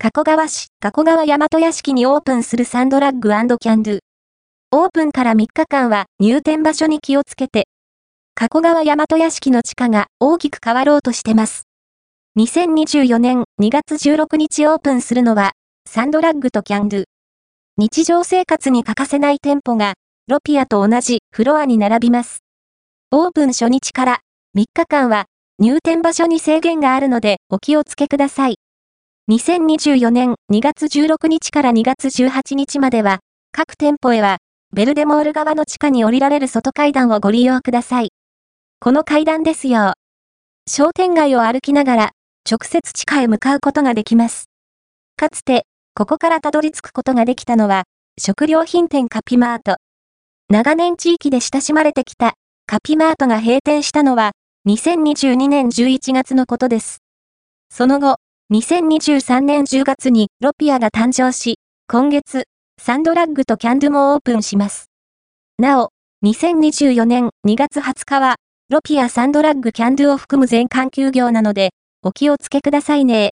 加古川市、加古川大和屋敷にオープンするサンドラッグキャンドゥ。オープンから3日間は入店場所に気をつけて。加古川大和屋敷の地下が大きく変わろうとしてます。2024年2月16日オープンするのは、サンドラッグとキャンドゥ。日常生活に欠かせない店舗が、ロピアと同じフロアに並びます。オープン初日から3日間は入店場所に制限があるのでお気をつけください。2024年2月16日から2月18日までは、各店舗へは、ベルデモール側の地下に降りられる外階段をご利用ください。この階段ですよ。商店街を歩きながら、直接地下へ向かうことができます。かつて、ここからたどり着くことができたのは、食料品店カピマート。長年地域で親しまれてきたカピマートが閉店したのは、2022年11月のことです。その後、2023年10月にロピアが誕生し、今月、サンドラッグとキャンドゥもオープンします。なお、2024年2月20日は、ロピアサンドラッグキャンドゥを含む全館休業なので、お気をつけくださいね